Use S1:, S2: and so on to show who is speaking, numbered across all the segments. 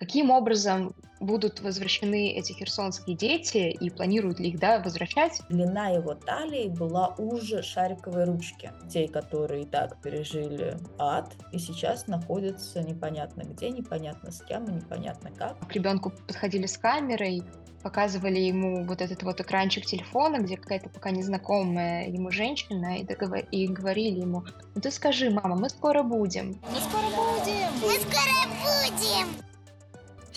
S1: Каким образом будут возвращены эти херсонские дети и планируют ли их да, возвращать?
S2: Длина его талии была уже шариковой ручки. Те, которые и так пережили ад и сейчас находятся непонятно где, непонятно с кем и непонятно как.
S1: К ребенку подходили с камерой, показывали ему вот этот вот экранчик телефона, где какая-то пока незнакомая ему женщина, и, договор... и говорили ему, ну ты скажи, мама, мы скоро будем.
S3: Мы скоро будем!
S4: Мы скоро будем!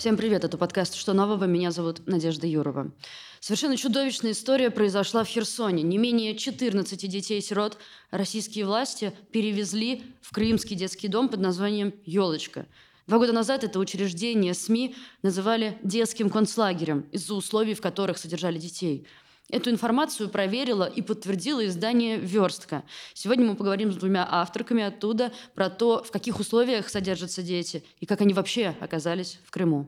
S3: Всем привет, это подкаст «Что нового?». Меня зовут Надежда Юрова. Совершенно чудовищная история произошла в Херсоне. Не менее 14 детей-сирот российские власти перевезли в крымский детский дом под названием «Елочка». Два года назад это учреждение СМИ называли детским концлагерем из-за условий, в которых содержали детей – Эту информацию проверила и подтвердила издание «Верстка». Сегодня мы поговорим с двумя авторками оттуда про то, в каких условиях содержатся дети и как они вообще оказались в Крыму.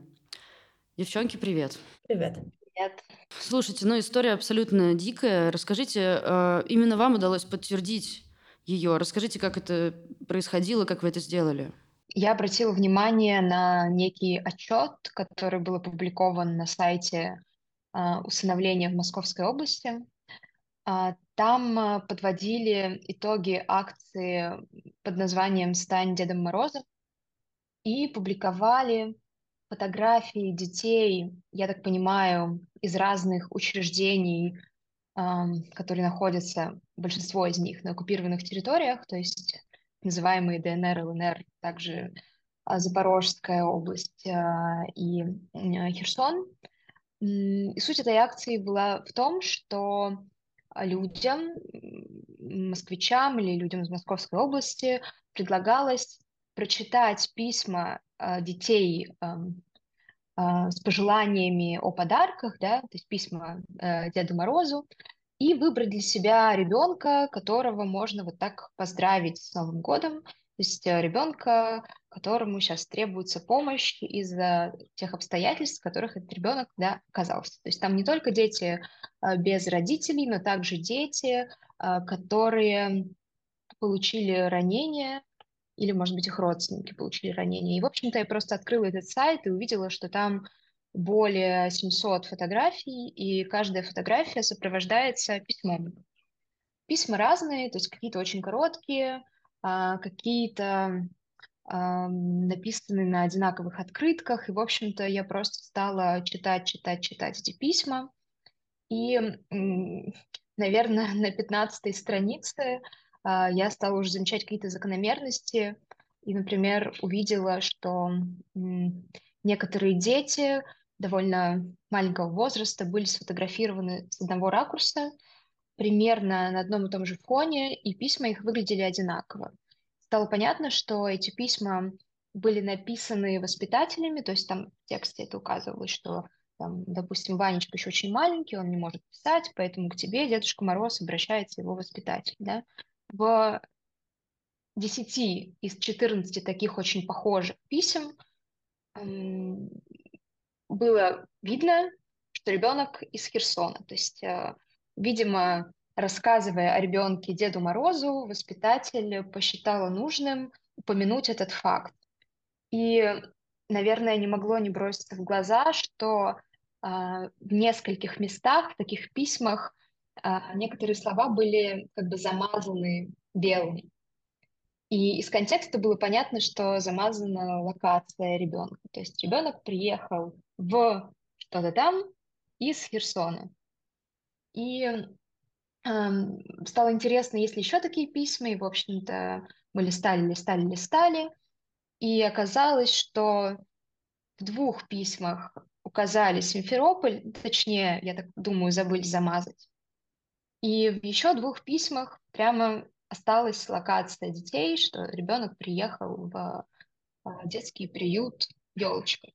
S3: Девчонки, привет.
S2: Привет.
S1: Привет.
S3: Слушайте, ну история абсолютно дикая. Расскажите, э, именно вам удалось подтвердить ее. Расскажите, как это происходило, как вы это сделали.
S1: Я обратила внимание на некий отчет, который был опубликован на сайте усыновления в Московской области. А, там а, подводили итоги акции под названием «Стань Дедом Морозом» и публиковали фотографии детей, я так понимаю, из разных учреждений, которые находятся, большинство из них, на оккупированных территориях, то есть называемые ДНР, ЛНР, также Запорожская область и Херсон. Суть этой акции была в том, что людям, москвичам или людям из Московской области предлагалось прочитать письма а, детей а, с пожеланиями о подарках, да, то есть письма э, Деду Морозу, и выбрать для себя ребенка, которого можно вот так поздравить с Новым годом, то есть э, ребенка, которому сейчас требуется помощь из-за тех обстоятельств, в которых этот ребенок да, оказался. То есть там не только дети э, без родителей, но также дети, э, которые получили ранения, или, может быть, их родственники получили ранения. И, в общем-то, я просто открыла этот сайт и увидела, что там более 700 фотографий, и каждая фотография сопровождается письмом. Письма разные, то есть какие-то очень короткие, а, какие-то а, написаны на одинаковых открытках, и, в общем-то, я просто стала читать, читать, читать эти письма, и, наверное, на 15 странице а, я стала уже замечать какие-то закономерности, и, например, увидела, что некоторые дети довольно маленького возраста были сфотографированы с одного ракурса, примерно на одном и том же фоне, и письма их выглядели одинаково. Стало понятно, что эти письма были написаны воспитателями, то есть там в тексте это указывалось, что, там, допустим, Ванечка еще очень маленький, он не может писать, поэтому к тебе Дедушка Мороз обращается его воспитатель. Да? В 10 из 14 таких очень похожих писем было видно, что ребенок из Херсона. То есть э, Видимо, рассказывая о ребенке Деду Морозу, воспитатель посчитала нужным упомянуть этот факт. И, наверное, не могло не броситься в глаза, что э, в нескольких местах, в таких письмах, э, некоторые слова были как бы замазаны белыми. И из контекста было понятно, что замазана локация ребенка. То есть ребенок приехал в что-то там из Херсона. И стало интересно, есть ли еще такие письма, и, в общем-то, мы листали, листали, листали, и оказалось, что в двух письмах указали Симферополь, точнее, я так думаю, забыли замазать. И в еще двух письмах прямо осталась локация детей, что ребенок приехал в а, детский приют «Елочка».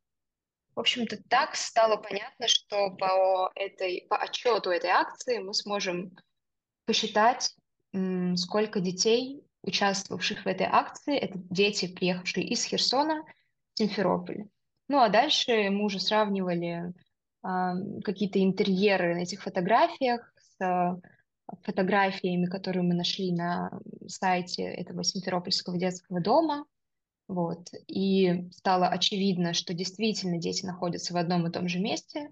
S1: В общем-то, так стало понятно, что по, этой, по отчету этой акции мы сможем посчитать, сколько детей, участвовавших в этой акции, это дети, приехавшие из Херсона в Симферополь. Ну а дальше мы уже сравнивали э, какие-то интерьеры на этих фотографиях с фотографиями, которые мы нашли на сайте этого Симферопольского детского дома. Вот. И стало очевидно, что действительно дети находятся в одном и том же месте.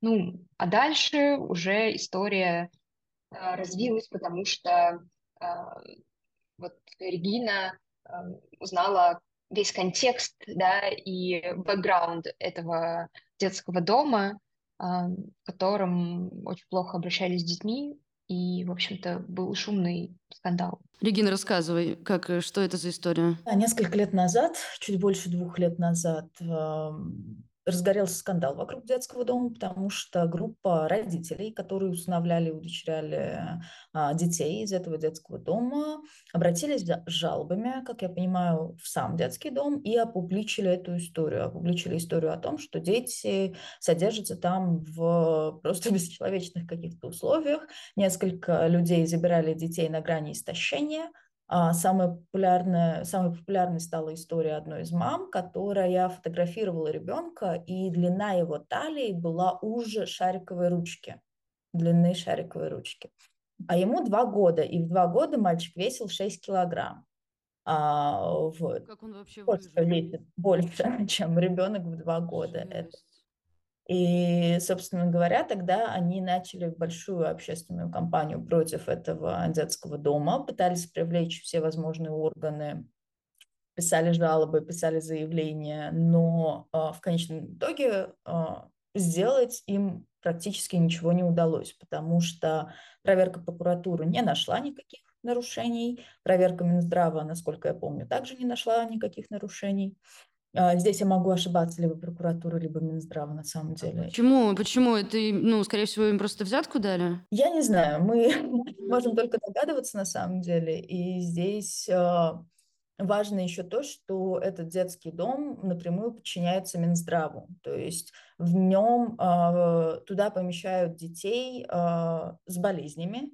S1: Ну, а дальше уже история а, развилась, потому что а, вот Регина а, узнала весь контекст, да, и бэкграунд этого детского дома, в котором очень плохо обращались с детьми, и, в общем-то, был шумный скандал.
S3: Регина, рассказывай, как, э, что это за история?
S2: Да, несколько лет назад, чуть больше двух лет назад, разгорелся скандал вокруг детского дома, потому что группа родителей, которые усыновляли и удочеряли а, детей из этого детского дома, обратились с жалобами, как я понимаю, в сам детский дом и опубличили эту историю. Опубличили историю о том, что дети содержатся там в просто бесчеловечных каких-то условиях. Несколько людей забирали детей на грани истощения, самая популярная, самой популярной стала история одной из мам, которая фотографировала ребенка, и длина его талии была уже шариковой ручки, длины шариковой ручки. А ему два года, и в два года мальчик весил 6 килограмм. А,
S3: вот. Как он вообще?
S2: Весит больше, чем ребенок в два года. Это и, собственно говоря, тогда они начали большую общественную кампанию против этого детского дома, пытались привлечь все возможные органы, писали жалобы, писали заявления, но э, в конечном итоге э, сделать им практически ничего не удалось, потому что проверка прокуратуры не нашла никаких нарушений, проверка Минздрава, насколько я помню, также не нашла никаких нарушений. А, здесь я могу ошибаться, либо прокуратура, либо Минздрава на самом а деле.
S3: Почему? Почему? Это, ну, скорее всего, им просто взятку дали?
S2: Я не знаю, мы можем только догадываться на самом деле. И здесь а, важно еще то, что этот детский дом напрямую подчиняется Минздраву. То есть в нем туда помещают детей с болезнями,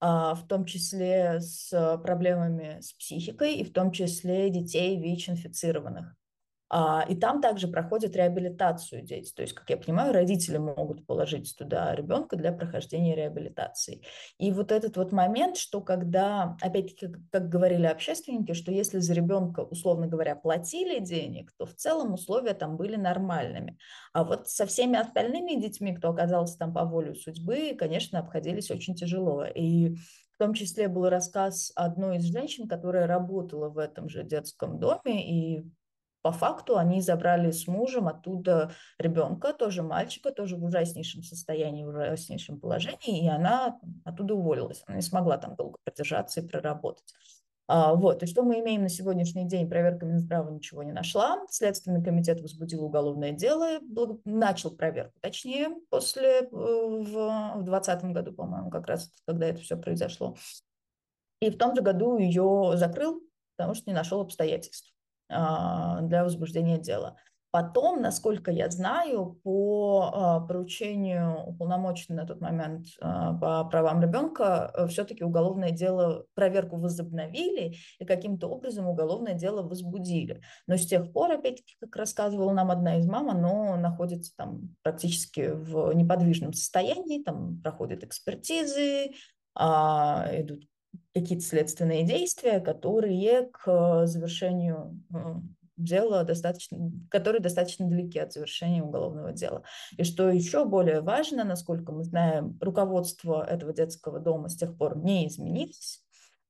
S2: в том числе с проблемами с психикой и в том числе детей ВИЧ-инфицированных. А, и там также проходят реабилитацию дети. То есть, как я понимаю, родители могут положить туда ребенка для прохождения реабилитации. И вот этот вот момент, что когда, опять-таки, как, говорили общественники, что если за ребенка, условно говоря, платили денег, то в целом условия там были нормальными. А вот со всеми остальными детьми, кто оказался там по воле судьбы, конечно, обходились очень тяжело. И в том числе был рассказ одной из женщин, которая работала в этом же детском доме и по факту они забрали с мужем оттуда ребенка, тоже мальчика, тоже в ужаснейшем состоянии, в ужаснейшем положении, и она оттуда уволилась. Она не смогла там долго продержаться и проработать. А, вот, и что мы имеем на сегодняшний день? Проверка Минздрава ничего не нашла. Следственный комитет возбудил уголовное дело, начал проверку, точнее, после, э, в 2020 году, по-моему, как раз когда это все произошло. И в том же году ее закрыл, потому что не нашел обстоятельств. А, для возбуждения дела. Потом, насколько я знаю, по а, поручению уполномоченной на тот момент а, по правам ребенка э, все-таки уголовное дело, проверку возобновили и каким-то образом уголовное дело возбудили. Но с тех пор, опять-таки, как рассказывала нам одна из мам, оно находится там практически в неподвижном состоянии, там проходят экспертизы, идут какие-то следственные действия, которые к завершению дела достаточно, которые достаточно далеки от завершения уголовного дела. И что еще более важно, насколько мы знаем, руководство этого детского дома с тех пор не изменилось,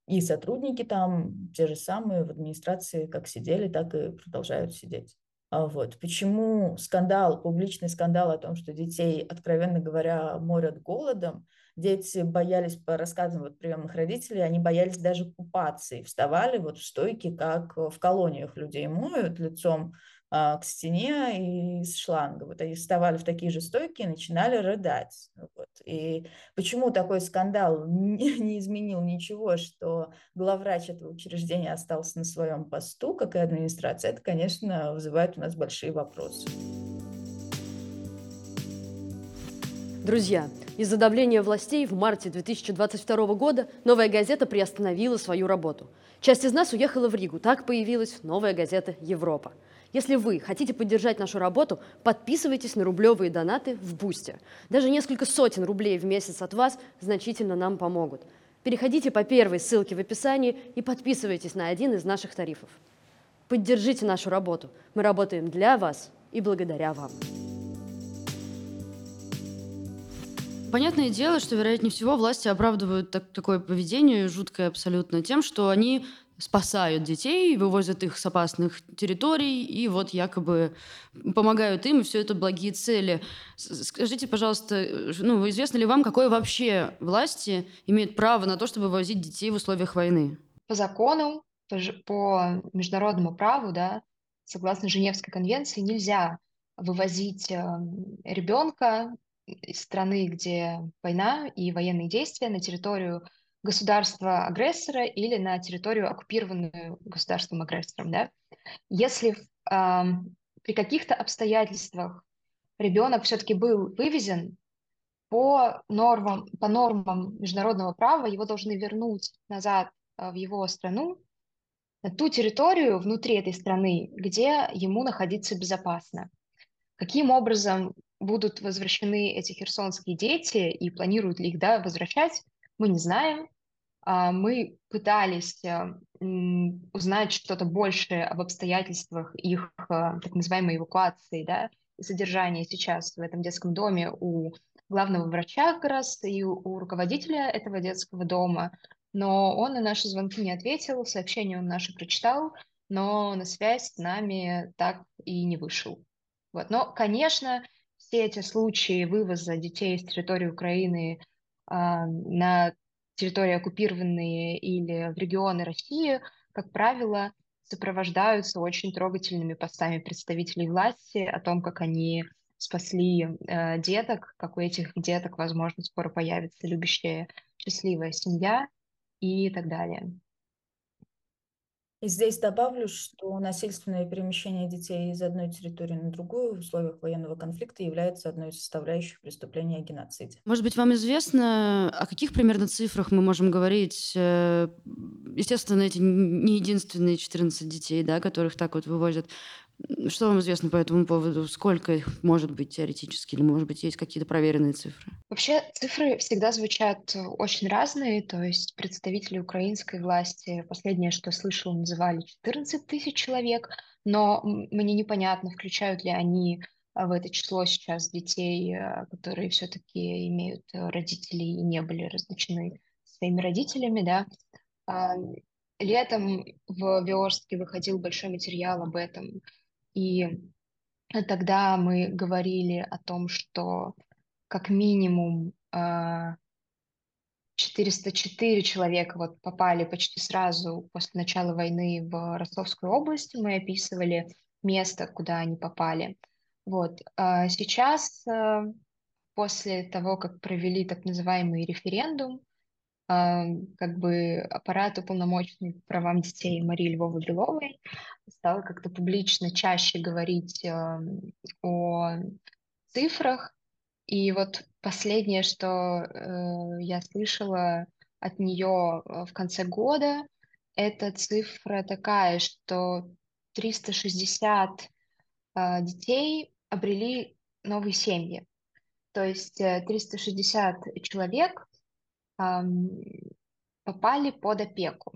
S2: и сотрудники там те же самые в администрации как сидели, так и продолжают сидеть. А вот. Почему скандал, публичный скандал о том, что детей, откровенно говоря, морят голодом, дети боялись, по рассказам вот приемных родителей, они боялись даже купаться и вставали вот в стойки, как в колониях людей моют лицом к стене и с шланга. Вот они вставали в такие же стойки и начинали рыдать. Вот. И почему такой скандал не, не изменил ничего, что главврач этого учреждения остался на своем посту, как и администрация, это, конечно, вызывает у нас большие вопросы.
S3: Друзья, из-за давления властей в марте 2022 года «Новая газета» приостановила свою работу. Часть из нас уехала в Ригу. Так появилась «Новая газета Европа». Если вы хотите поддержать нашу работу, подписывайтесь на рублевые донаты в Бусте. Даже несколько сотен рублей в месяц от вас значительно нам помогут. Переходите по первой ссылке в описании и подписывайтесь на один из наших тарифов. Поддержите нашу работу. Мы работаем для вас и благодаря вам. Понятное дело, что, вероятнее всего, власти оправдывают так, такое поведение, жуткое абсолютно, тем, что они спасают детей, вывозят их с опасных территорий и вот якобы помогают им, и все это благие цели. Скажите, пожалуйста, ну, известно ли вам, какое вообще власти имеют право на то, чтобы вывозить детей в условиях войны?
S1: По закону, по международному праву, да, согласно Женевской конвенции, нельзя вывозить э, ребенка из страны, где война и военные действия, на территорию государства-агрессора или на территорию, оккупированную государством-агрессором. Да? Если э, при каких-то обстоятельствах ребенок все-таки был вывезен, по нормам, по нормам международного права его должны вернуть назад э, в его страну, на ту территорию внутри этой страны, где ему находиться безопасно. Каким образом будут возвращены эти херсонские дети и планируют ли их да, возвращать, мы не знаем. А, мы пытались э, узнать что-то большее об обстоятельствах их э, так называемой эвакуации да, содержания сейчас в этом детском доме у главного врача как раз и у руководителя этого детского дома, но он на наши звонки не ответил, сообщение он наше прочитал, но на связь с нами так и не вышел. Вот. Но, конечно, все эти случаи вывоза детей с территории Украины э, на территории оккупированные или в регионы России, как правило, сопровождаются очень трогательными постами представителей власти о том, как они спасли э, деток, как у этих деток, возможно, скоро появится любящая, счастливая семья и так далее.
S2: И здесь добавлю, что насильственное перемещение детей из одной территории на другую в условиях военного конфликта является одной из составляющих преступления о геноциде.
S3: Может быть, вам известно, о каких примерно цифрах мы можем говорить? Э, естественно, эти не единственные 14 детей, да, которых так вот вывозят. Что вам известно по этому поводу? Сколько их может быть теоретически? Или, может быть, есть какие-то проверенные цифры?
S1: Вообще, цифры всегда звучат э, очень разные. То есть представители украинской власти, последнее, что слышал, называли 14 тысяч человек. Но мне непонятно, включают ли они а, в это число сейчас детей, э, которые все-таки имеют э, родителей и не были разлучены своими родителями, да. Летом в Виорске выходил большой материал об этом, и тогда мы говорили о том, что как минимум 404 а, человека вот попали почти сразу после начала войны в Ростовскую область. Мы описывали место, куда они попали. Вот. А сейчас, а, после того, как провели так называемый референдум, как бы аппарат уполномоченный по правам детей Марии Львовой Беловой стал как-то публично чаще говорить о цифрах. И вот последнее, что э, я слышала от нее э, в конце года, это цифра такая, что 360 э, детей обрели новые семьи. То есть 360 человек попали под опеку.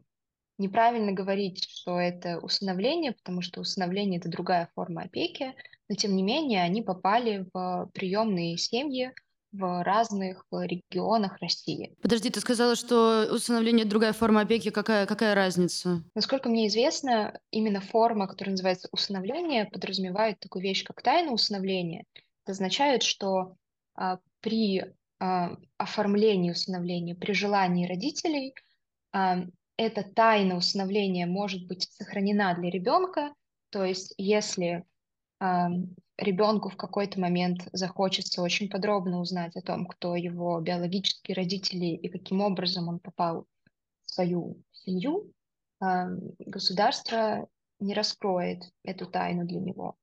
S1: Неправильно говорить, что это усыновление, потому что усыновление это другая форма опеки, но тем не менее они попали в приемные семьи в разных регионах России.
S3: Подожди, ты сказала, что усыновление другая форма опеки. Какая, какая разница?
S1: Насколько мне известно, именно форма, которая называется усыновление, подразумевает такую вещь, как тайна усыновления. Это означает, что а, при оформлении усыновления при желании родителей а, эта тайна усыновления может быть сохранена для ребенка. То есть, если а, ребенку в какой-то момент захочется очень подробно узнать о том, кто его биологические родители и каким образом он попал в свою семью, государство не раскроет эту тайну для него.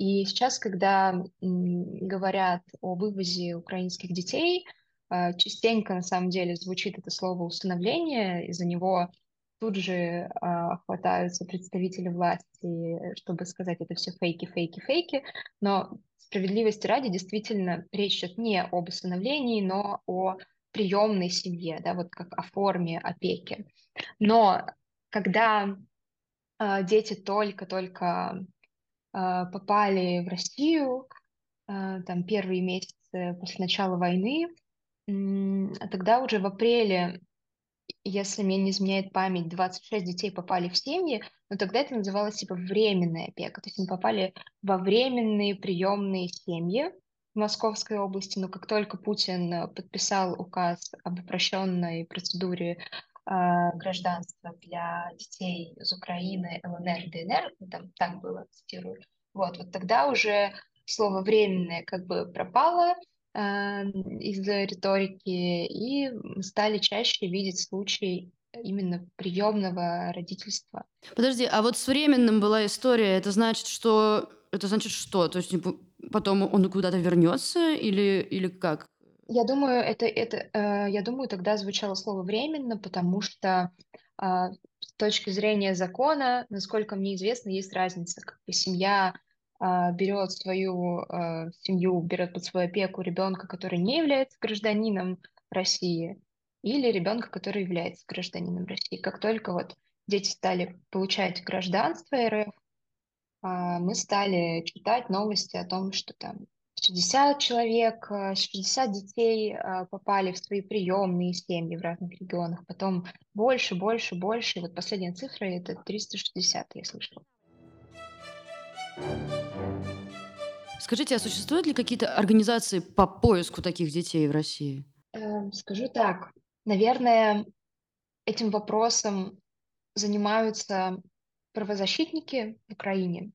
S1: И сейчас, когда говорят о вывозе украинских детей, а, частенько на самом деле звучит это слово усыновление, из-за него тут же а, хватаются представители власти, чтобы сказать, это все фейки, фейки, фейки. Но справедливости ради, действительно, речь идет не об усыновлении, но о приемной семье, да, вот как о форме опеки. Но когда а, дети только-только попали в Россию, а, там первые месяцы после начала войны, а тогда уже в апреле, если мне не изменяет память, 26 детей попали в семьи, но тогда это называлось типа временная опека, то есть они попали во временные приемные семьи в Московской области, но как только Путин подписал указ об упрощенной процедуре э, гражданства для детей из Украины, ЛНР, ДНР, ну, там так было, цитирую, вот, вот тогда уже слово «временное» как бы пропало э, из риторики, и стали чаще видеть случаи именно приемного родительства.
S3: Подожди, а вот с временным была история, это значит, что... Это значит что? То есть типа, потом он куда-то вернется или, или как?
S1: Я думаю, это, это, э, я думаю, тогда звучало слово временно, потому что э, с точки зрения закона, насколько мне известно, есть разница. Как бы семья э, берет свою э, семью, берет под свою опеку ребенка, который не является гражданином России, или ребенка, который является гражданином России. Как только вот дети стали получать гражданство РФ, э, мы стали читать новости о том, что там 60 человек, 60 э, детей э, попали в свои приемные семьи в разных регионах, потом больше, больше, больше. И вот последняя цифра — это 360, я слышала.
S3: Скажите, а существуют ли какие-то организации по поиску таких детей в России?
S1: Эм, скажу так, наверное, этим вопросом занимаются правозащитники в Украине,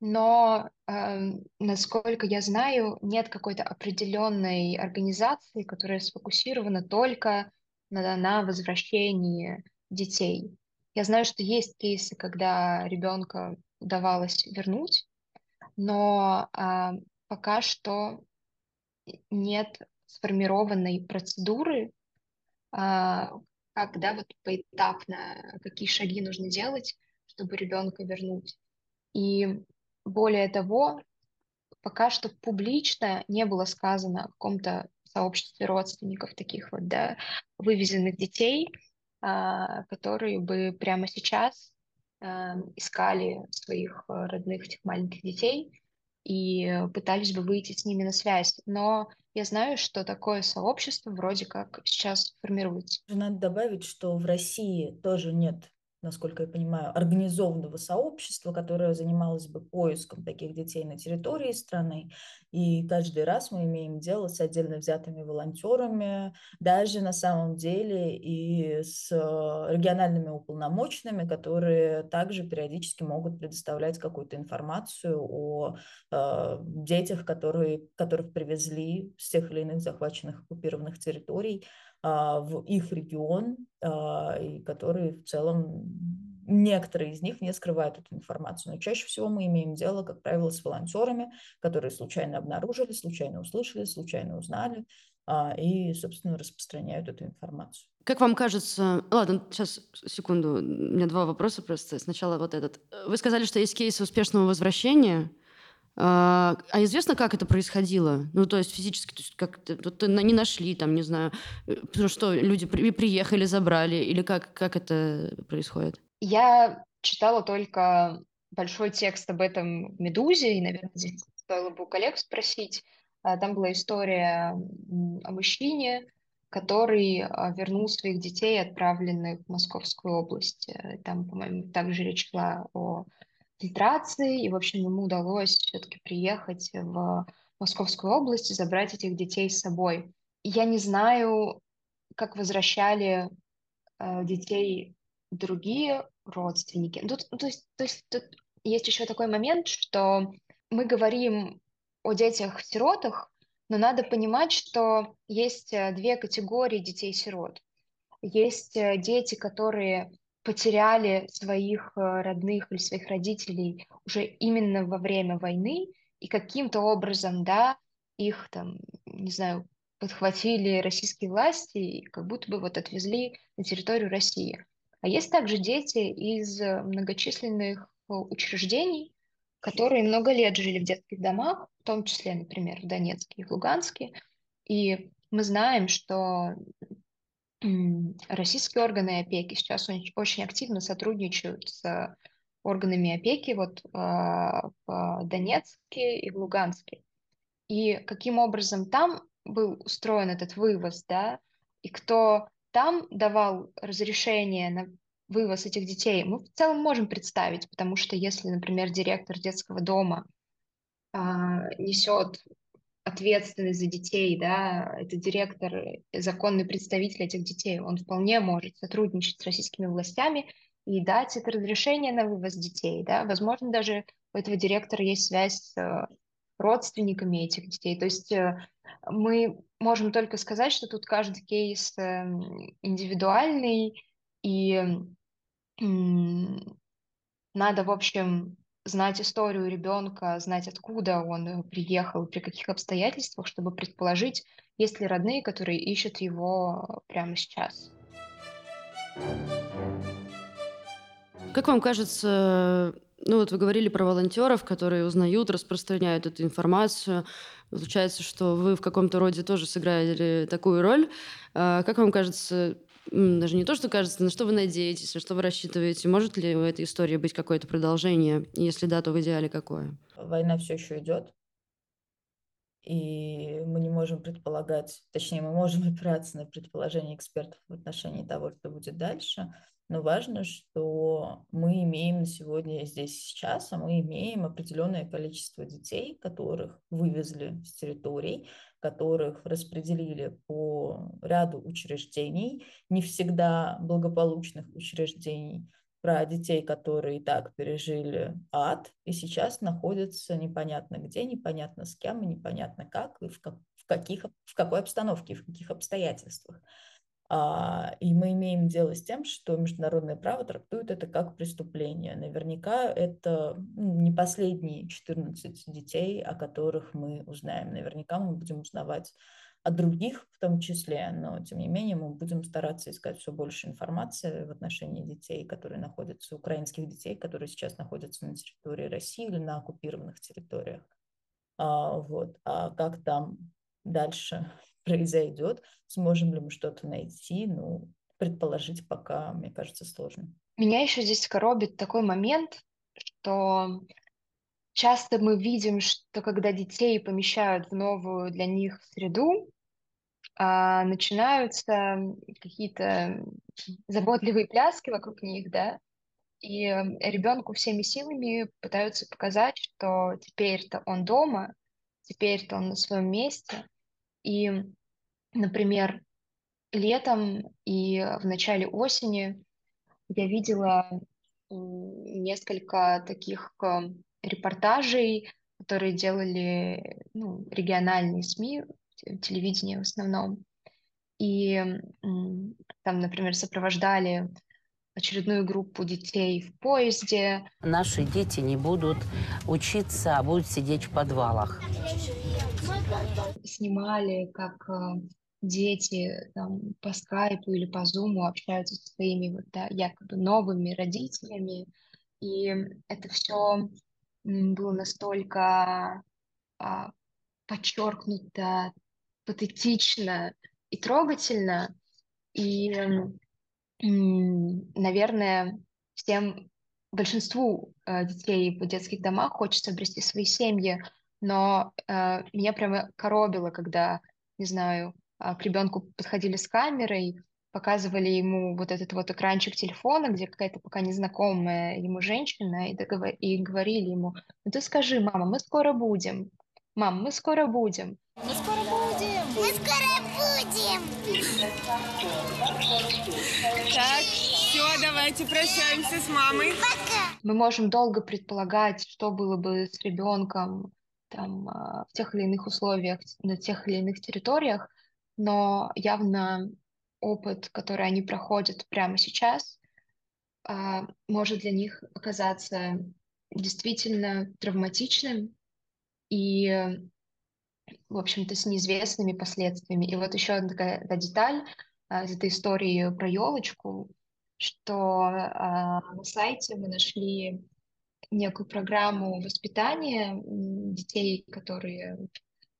S1: но, э, насколько я знаю, нет какой-то определенной организации, которая сфокусирована только на, на возвращении детей. Я знаю, что есть кейсы, когда ребенка удавалось вернуть, но э, пока что нет сформированной процедуры, э, когда вот поэтапно какие шаги нужно делать, чтобы ребенка вернуть. И более того, пока что публично не было сказано о каком-то сообществе родственников таких вот, да, вывезенных детей, а, которые бы прямо сейчас а, искали своих э, родных этих маленьких детей и пытались бы выйти с ними на связь. Но я знаю, что такое сообщество вроде как сейчас формируется.
S2: Надо добавить, что в России тоже нет насколько я понимаю, организованного сообщества, которое занималось бы поиском таких детей на территории страны. И каждый раз мы имеем дело с отдельно взятыми волонтерами, даже на самом деле и с э, региональными уполномоченными, которые также периодически могут предоставлять какую-то информацию о э, детях, которые, которых привезли с тех или иных захваченных оккупированных территорий в их регион, а, и которые в целом некоторые из них не скрывают эту информацию. Но чаще всего мы имеем дело, как правило, с волонтерами, которые случайно обнаружили, случайно услышали, случайно узнали а, и, собственно, распространяют эту информацию.
S3: Как вам кажется... Ладно, сейчас, секунду. У меня два вопроса просто. Сначала вот этот. Вы сказали, что есть кейсы успешного возвращения. А, а известно, как это происходило? Ну, то есть физически, то есть как -то, не нашли, там, не знаю, э, что люди при, приехали, забрали, или как, как это происходит?
S1: Я читала только большой текст об этом в «Медузе», и, наверное, здесь стоило бы у коллег спросить. А, там была история о мужчине, который а, вернул своих детей, отправленных в Московскую область. Э, там, по-моему, также речь шла о фильтрации, и, в общем, ему удалось все-таки приехать в Московскую область и забрать этих детей с собой. Я не знаю, как возвращали э, детей другие родственники. Ну, тут, ну, то, есть, то есть тут есть еще такой момент, что мы говорим о детях-сиротах, но надо понимать, что есть э, две категории детей-сирот. Есть э, дети, которые потеряли своих э, родных или своих родителей уже именно во время войны, и каким-то образом, да, их там, не знаю, подхватили российские власти и как будто бы вот отвезли на территорию России. А есть также дети из многочисленных э, учреждений, которые много лет жили в детских домах, в том числе, например, в Донецке и в Луганске. И мы знаем, что российские органы опеки сейчас очень активно сотрудничают с органами опеки вот в Донецке и в Луганске. И каким образом там был устроен этот вывоз, да, и кто там давал разрешение на вывоз этих детей, мы в целом можем представить, потому что если, например, директор детского дома а, несет ответственность за детей, да, это директор, законный представитель этих детей, он вполне может сотрудничать с российскими властями и дать это разрешение на вывоз детей, да, возможно, даже у этого директора есть связь с э, родственниками этих детей, то есть э, мы можем только сказать, что тут каждый кейс эм, индивидуальный, и надо, в общем, знать историю ребенка, знать, откуда он э, приехал, при каких обстоятельствах, чтобы предположить, есть ли родные, которые ищут его прямо сейчас.
S3: Как вам кажется, ну вот вы говорили про волонтеров, которые узнают, распространяют эту информацию. Получается, что вы в каком-то роде тоже сыграли такую роль. А как вам кажется, даже не то, что кажется, на что вы надеетесь, на что вы рассчитываете? Может ли у этой истории быть какое-то продолжение? Если да, то в идеале какое?
S2: Война все еще идет. И мы не можем предполагать, точнее, мы можем опираться на предположения экспертов в отношении того, что будет дальше. Но важно, что мы имеем на сегодня здесь сейчас, а мы имеем определенное количество детей, которых вывезли с территорий, которых распределили по ряду учреждений, не всегда благополучных учреждений, про детей, которые и так пережили ад, и сейчас находятся непонятно где, непонятно с кем, непонятно как, и в, как, в, каких, в какой обстановке, в каких обстоятельствах. А, и мы имеем дело с тем, что международное право трактует это как преступление. Наверняка это ну, не последние 14 детей, о которых мы узнаем. Наверняка мы будем узнавать о других в том числе, но тем не менее мы будем стараться искать все больше информации в отношении детей, которые находятся, украинских детей, которые сейчас находятся на территории России или на оккупированных территориях. А, вот. а как там дальше произойдет, сможем ли мы что-то найти, ну, предположить пока, мне кажется, сложно.
S1: Меня еще здесь коробит такой момент, что часто мы видим, что когда детей помещают в новую для них среду, а, начинаются какие-то заботливые пляски вокруг них, да, и ребенку всеми силами пытаются показать, что теперь-то он дома, теперь-то он на своем месте, и, например, летом и в начале осени я видела несколько таких э, репортажей, которые делали ну, региональные СМИ, телевидение в основном. И там, например, сопровождали очередную группу детей в поезде.
S5: Наши дети не будут учиться, а будут сидеть в подвалах.
S1: Снимали, как э, дети там, по скайпу или по зуму общаются со своими вот, да, якобы новыми родителями. И это все было настолько а, подчеркнуто, патетично и трогательно. И наверное, всем большинству э, детей в детских домах хочется обрести свои семьи, но э, меня прямо коробило, когда, не знаю, э, к ребенку подходили с камерой, показывали ему вот этот вот экранчик телефона, где какая-то пока незнакомая ему женщина, и, договор... и говорили ему, ну ты скажи, мама, мы скоро будем, мам, мы скоро будем.
S4: Мы скоро будем! Мы скоро будем!
S6: Так, все, давайте прощаемся с мамой.
S4: Пока!
S1: Мы можем долго предполагать, что было бы с ребенком там, а, в тех или иных условиях, на тех или иных территориях, но явно опыт, который они проходят прямо сейчас, а, может для них оказаться действительно травматичным и в общем-то, с неизвестными последствиями. И вот еще одна такая деталь а, из этой истории про елочку, что на сайте мы нашли некую программу воспитания детей, которые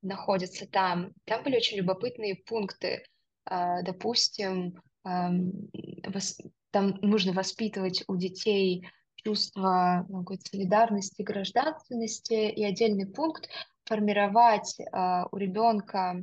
S1: находятся там. Там были очень любопытные пункты. А, допустим, там нужно воспитывать у детей чувство ну, солидарности, гражданственности и отдельный пункт формировать а, у ребенка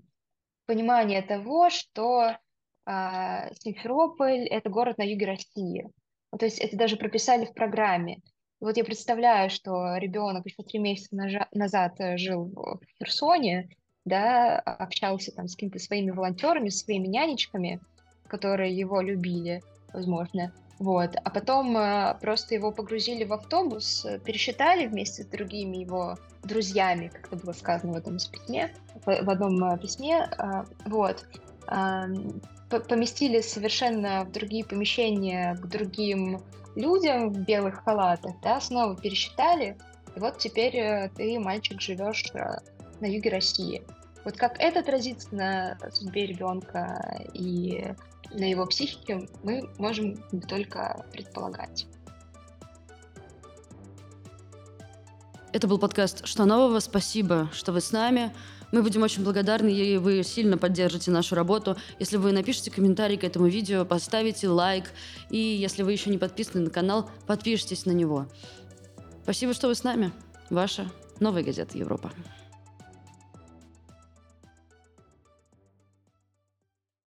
S1: понимание того, что а, Симферополь это город на юге России. То есть это даже прописали в программе. Вот я представляю, что ребенок еще три месяца назад э, жил в Херсоне, да, общался там с какими-то своими волонтерами, своими нянечками, которые его любили, возможно. Вот. А потом э, просто его погрузили в автобус, э, пересчитали вместе с другими его друзьями, как это было сказано в этом письме, в, одном письме. Э, вот. Поместили совершенно в другие помещения к другим людям в белых халатах, да, снова пересчитали, и вот теперь э, ты, мальчик, живешь э, на юге России. Вот как это отразится на судьбе ребенка и на его психике, мы можем только предполагать.
S3: Это был подкаст «Что нового?». Спасибо, что вы с нами. Мы будем очень благодарны, и вы сильно поддержите нашу работу, если вы напишите комментарий к этому видео, поставите лайк, и если вы еще не подписаны на канал, подпишитесь на него. Спасибо, что вы с нами. Ваша Новая газета Европа.